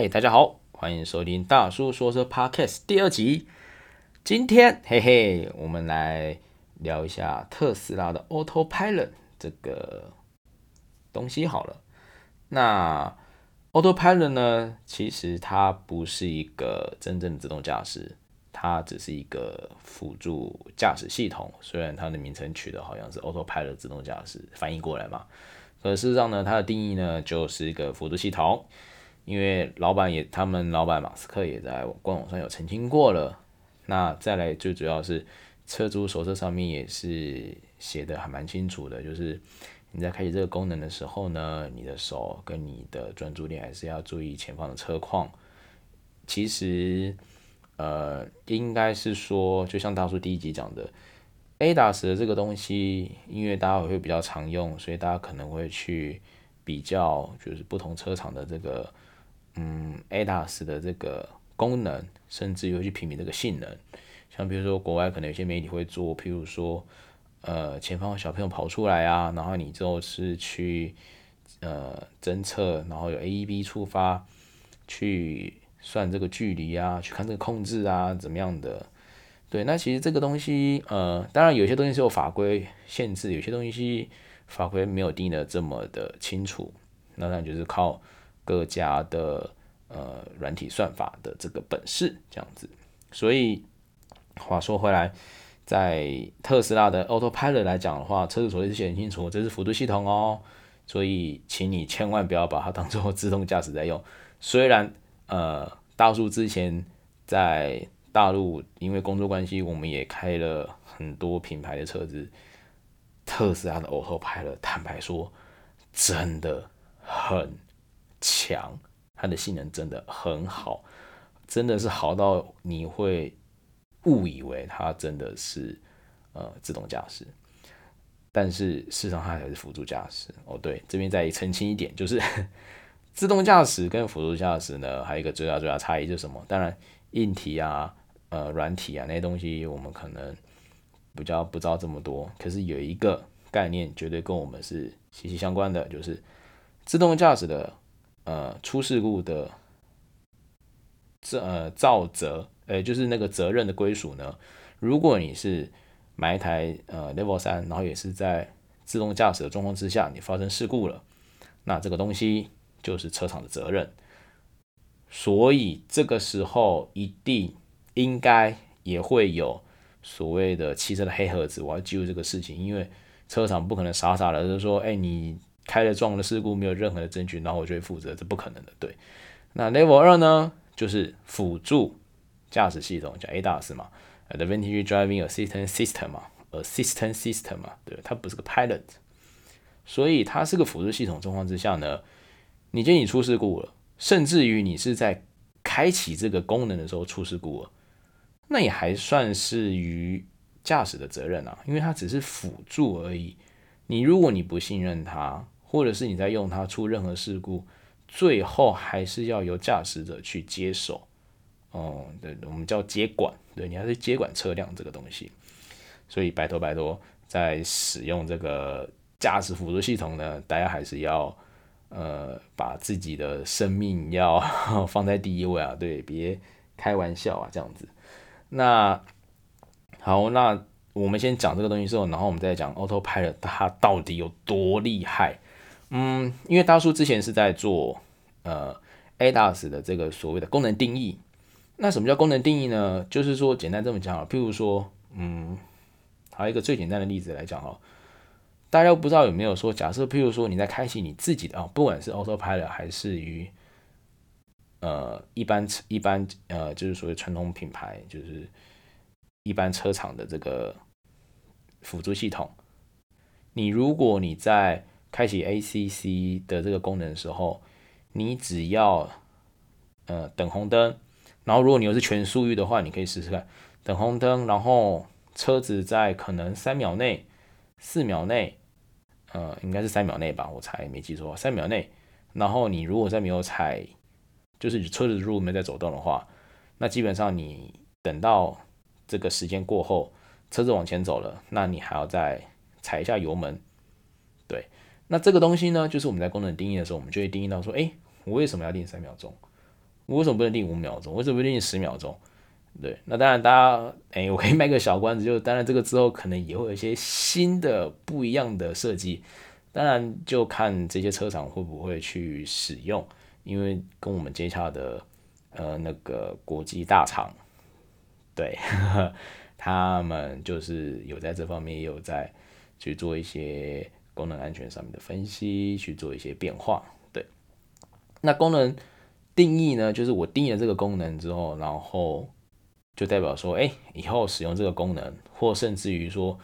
嗨大家好，欢迎收听大叔说车 Podcast 第二集。今天，嘿嘿，我们来聊一下特斯拉的 Autopilot 这个东西好了。那 Autopilot 呢，其实它不是一个真正的自动驾驶，它只是一个辅助驾驶系统。虽然它的名称取得好像是 Autopilot 自动驾驶，翻译过来嘛，可事实上呢，它的定义呢就是一个辅助系统。因为老板也，他们老板马斯克也在官网上有澄清过了。那再来最主要是车主手册上面也是写的还蛮清楚的，就是你在开启这个功能的时候呢，你的手跟你的专注力还是要注意前方的车况。其实，呃，应该是说，就像大叔第一集讲的，ADAS 的这个东西，因为大家会比较常用，所以大家可能会去比较，就是不同车厂的这个。嗯，ADAS 的这个功能，甚至于去评比这个性能，像比如说国外可能有些媒体会做，譬如说，呃，前方小朋友跑出来啊，然后你之后是去呃侦测，然后有 AEB 触发，去算这个距离啊，去看这个控制啊，怎么样的？对，那其实这个东西，呃，当然有些东西是有法规限制，有些东西法规没有定的这么的清楚，那当然就是靠。各家的呃软体算法的这个本事这样子，所以话说回来，在特斯拉的 Autopilot 来讲的话，车子手册是写清楚，这是辅助系统哦，所以请你千万不要把它当做自动驾驶在用。虽然呃大叔之前在大陆因为工作关系，我们也开了很多品牌的车子，特斯拉的 Autopilot 坦白说真的很。强，它的性能真的很好，真的是好到你会误以为它真的是呃自动驾驶，但是事实上它才是辅助驾驶哦。对，这边再澄清一点，就是 自动驾驶跟辅助驾驶呢，还有一个最大最大差异就是什么？当然硬体啊、呃软体啊那些东西我们可能比较不知道这么多，可是有一个概念绝对跟我们是息息相关的，就是自动驾驶的。呃，出事故的这呃肇责，呃，就是那个责任的归属呢？如果你是买一台呃 Level 三，然后也是在自动驾驶的状况之下，你发生事故了，那这个东西就是车厂的责任。所以这个时候一定应该也会有所谓的汽车的黑盒子，我要记录这个事情，因为车厂不可能傻傻的就说，哎，你。开了撞了事故，没有任何的证据，然后我就会负责，这不可能的。对，那 Level 二呢，就是辅助驾驶系统，叫 ADAS 嘛，Advantage Driving Assistance System 嘛，Assistance System 嘛，对，它不是个 Pilot，所以它是个辅助系统状况之下呢，你觉得你出事故了，甚至于你是在开启这个功能的时候出事故了，那也还算是于驾驶的责任啊，因为它只是辅助而已。你如果你不信任它，或者是你在用它出任何事故，最后还是要由驾驶者去接手。哦、嗯，对，我们叫接管，对，你还是接管车辆这个东西。所以拜托拜托，在使用这个驾驶辅助系统呢，大家还是要呃把自己的生命要 放在第一位啊，对，别开玩笑啊这样子。那好，那我们先讲这个东西之后，然后我们再讲 Autopilot 它到底有多厉害。嗯，因为大叔之前是在做呃 ADAS 的这个所谓的功能定义。那什么叫功能定义呢？就是说简单这么讲啊，譬如说，嗯，还有一个最简单的例子来讲哈，大家不知道有没有说，假设譬如说你在开启你自己的啊，不管是 Autopilot 还是于呃一般一般呃就是所谓传统品牌，就是一般车厂的这个辅助系统，你如果你在开启 ACC 的这个功能的时候，你只要呃等红灯，然后如果你又是全速域的话，你可以试试看等红灯，然后车子在可能三秒内、四秒内，呃，应该是三秒内吧，我猜没记错，三秒内。然后你如果再没有踩，就是你车子如果没在走动的话，那基本上你等到这个时间过后，车子往前走了，那你还要再踩一下油门，对。那这个东西呢，就是我们在功能定义的时候，我们就会定义到说，哎，我为什么要定三秒钟？我为什么不能定五秒钟？为什么不能定十秒钟？对，那当然，大家哎、我可以卖个小关子，就当然这个之后可能也会有一些新的不一样的设计，当然就看这些车厂会不会去使用，因为跟我们接洽的呃那个国际大厂，对，他们就是有在这方面也有在去做一些功能安全上面的分析，去做一些变化。对，那功能定义呢，就是我定义了这个功能之后，然后。就代表说，哎、以后使用这个功能，或甚至于说，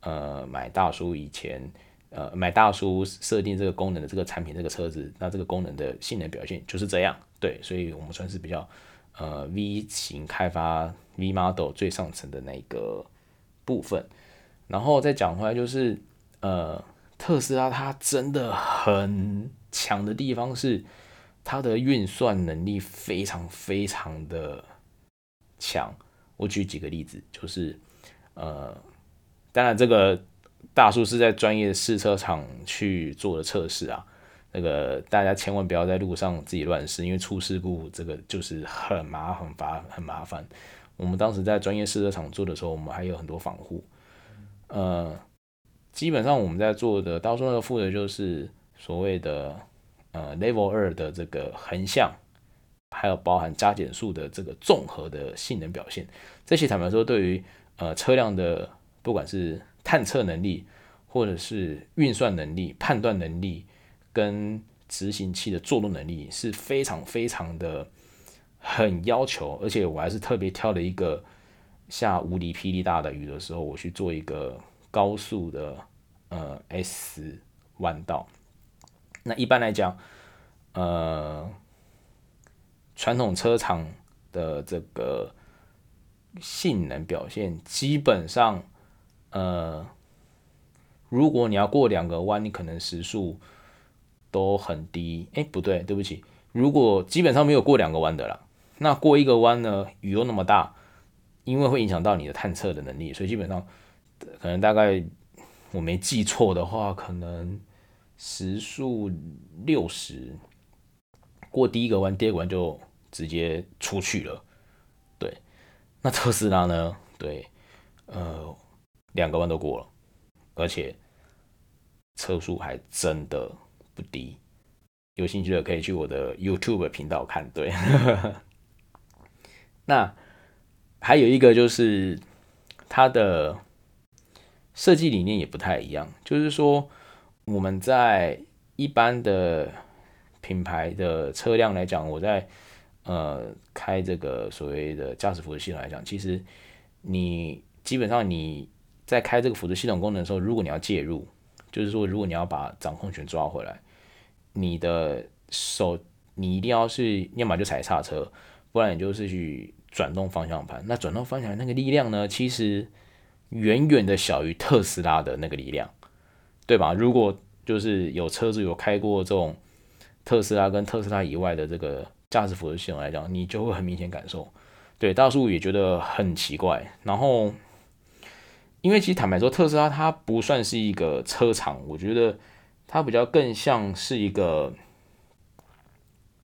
呃，买大叔以前，呃，买大叔设定这个功能的这个产品，这个车子，那这个功能的性能表现就是这样。对，所以我们算是比较，呃，V 型开发 V model 最上层的那个部分。然后再讲回来，就是，呃，特斯拉它真的很强的地方是，它的运算能力非常非常的。强，我举几个例子，就是，呃，当然这个大叔是在专业试车场去做的测试啊，那个大家千万不要在路上自己乱试，因为出事故这个就是很麻很烦很麻烦。我们当时在专业试车场做的时候，我们还有很多防护，呃，基本上我们在做的，大叔那个负责就是所谓的呃 Level 二的这个横向。还有包含加减速的这个综合的性能表现，这些坦白说，对于呃车辆的不管是探测能力，或者是运算能力、判断能力，跟执行器的作动能力是非常非常的很要求，而且我还是特别挑了一个下无敌霹雳大的雨的时候，我去做一个高速的呃 S 弯道。那一般来讲，呃。传统车厂的这个性能表现，基本上，呃，如果你要过两个弯，你可能时速都很低。哎，不对，对不起，如果基本上没有过两个弯的啦，那过一个弯呢，雨又那么大，因为会影响到你的探测的能力，所以基本上可能大概我没记错的话，可能时速六十。过第一个弯，第二个弯就直接出去了。对，那特斯拉呢？对，呃，两个弯都过了，而且车速还真的不低。有兴趣的可以去我的 YouTube 频道看。对，那还有一个就是它的设计理念也不太一样，就是说我们在一般的。品牌的车辆来讲，我在呃开这个所谓的驾驶辅助系统来讲，其实你基本上你在开这个辅助系统功能的时候，如果你要介入，就是说如果你要把掌控权抓回来，你的手你一定要是要么就踩刹车，不然你就是去转动方向盘。那转动方向盘那个力量呢，其实远远的小于特斯拉的那个力量，对吧？如果就是有车子有开过这种。特斯拉跟特斯拉以外的这个驾驶辅助系统来讲，你就会很明显感受。对，大叔也觉得很奇怪。然后，因为其实坦白说，特斯拉它不算是一个车厂，我觉得它比较更像是一个，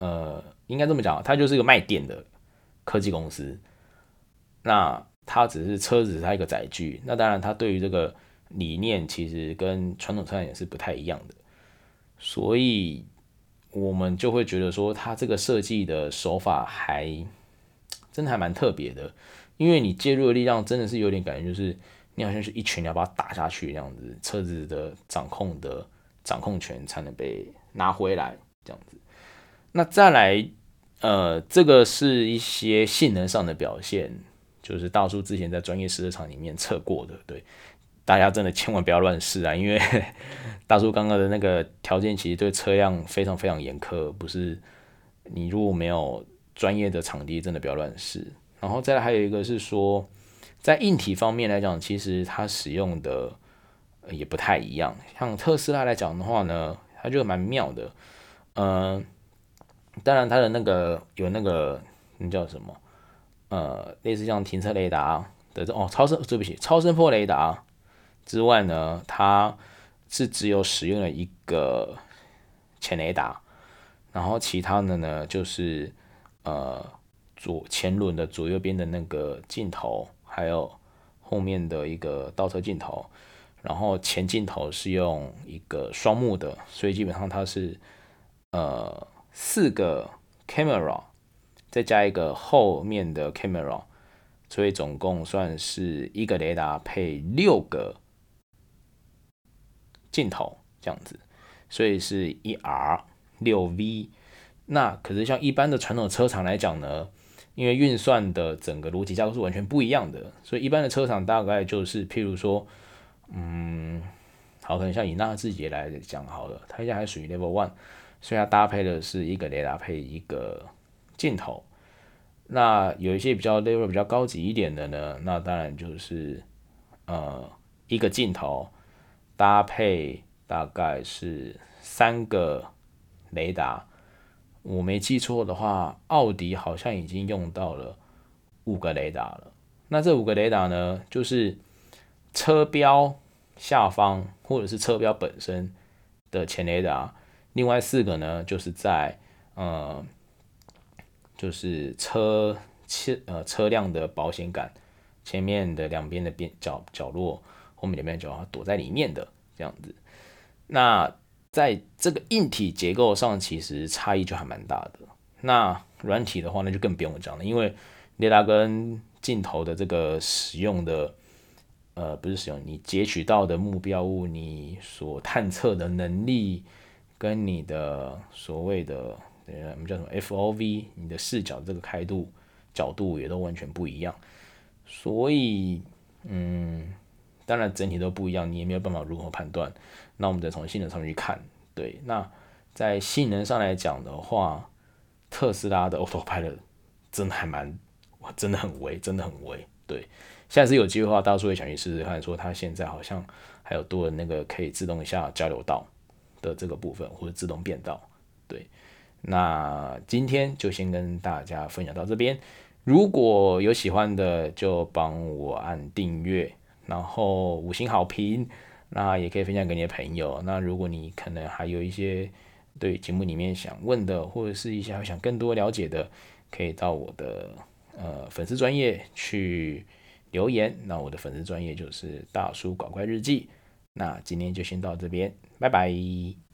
呃，应该这么讲，它就是一个卖电的科技公司。那它只是车子，它一个载具。那当然，它对于这个理念其实跟传统车也是不太一样的。所以。我们就会觉得说，它这个设计的手法还真的还蛮特别的，因为你介入的力量真的是有点感觉，就是你好像是一拳要把它打下去这样子，车子的掌控的掌控权才能被拿回来这样子。那再来，呃，这个是一些性能上的表现，就是大叔之前在专业试车场里面测过的，对。大家真的千万不要乱试啊！因为 大叔刚刚的那个条件其实对车辆非常非常严苛，不是你如果没有专业的场地，真的不要乱试。然后再来还有一个是说，在硬体方面来讲，其实它使用的也不太一样。像特斯拉来讲的话呢，它就蛮妙的。嗯，当然它的那个有那个那叫什么？呃，类似像停车雷达的哦，超声，对不起，超声波雷达。之外呢，它是只有使用了一个前雷达，然后其他的呢就是呃左前轮的左右边的那个镜头，还有后面的一个倒车镜头，然后前镜头是用一个双目的，所以基本上它是呃四个 camera，再加一个后面的 camera，所以总共算是一个雷达配六个镜头这样子，所以是一 R 六 V。那可是像一般的传统车厂来讲呢，因为运算的整个逻辑架构是完全不一样的，所以一般的车厂大概就是譬如说，嗯，好，可能像以纳智捷来讲好了，它现在还属于 Level One，所以它搭配的是一个雷达配一个镜头。那有一些比较 level 比较高级一点的呢，那当然就是呃一个镜头搭配大概是三个雷达。我没记错的话，奥迪好像已经用到了五个雷达了。那这五个雷达呢，就是车标下方或者是车标本身的前雷达，另外四个呢，就是在呃，就是车车呃车辆的保险杆前面的两边的边角角落，后面两边角躲在里面的这样子。那在这个硬体结构上，其实差异就还蛮大的。那软体的话，那就更不用讲了，因为雷达跟镜头的这个使用的，呃，不是使用，你截取到的目标物，你所探测的能力，跟你的所谓的呃，我们叫什么 FOV，你的视角这个开度角度也都完全不一样。所以，嗯。当然，整体都不一样，你也没有办法如何判断。那我们再从性能上面去看，对。那在性能上来讲的话，特斯拉的 Autopilot 真的还蛮，哇，真的很威，真的很威。对，下次有机会的话，大叔也想去试试看，说它现在好像还有多了那个可以自动下交流道的这个部分，或者自动变道。对，那今天就先跟大家分享到这边。如果有喜欢的，就帮我按订阅。然后五星好评，那也可以分享给你的朋友。那如果你可能还有一些对节目里面想问的，或者是一些想更多了解的，可以到我的呃粉丝专业去留言。那我的粉丝专业就是大叔搞怪日记。那今天就先到这边，拜拜。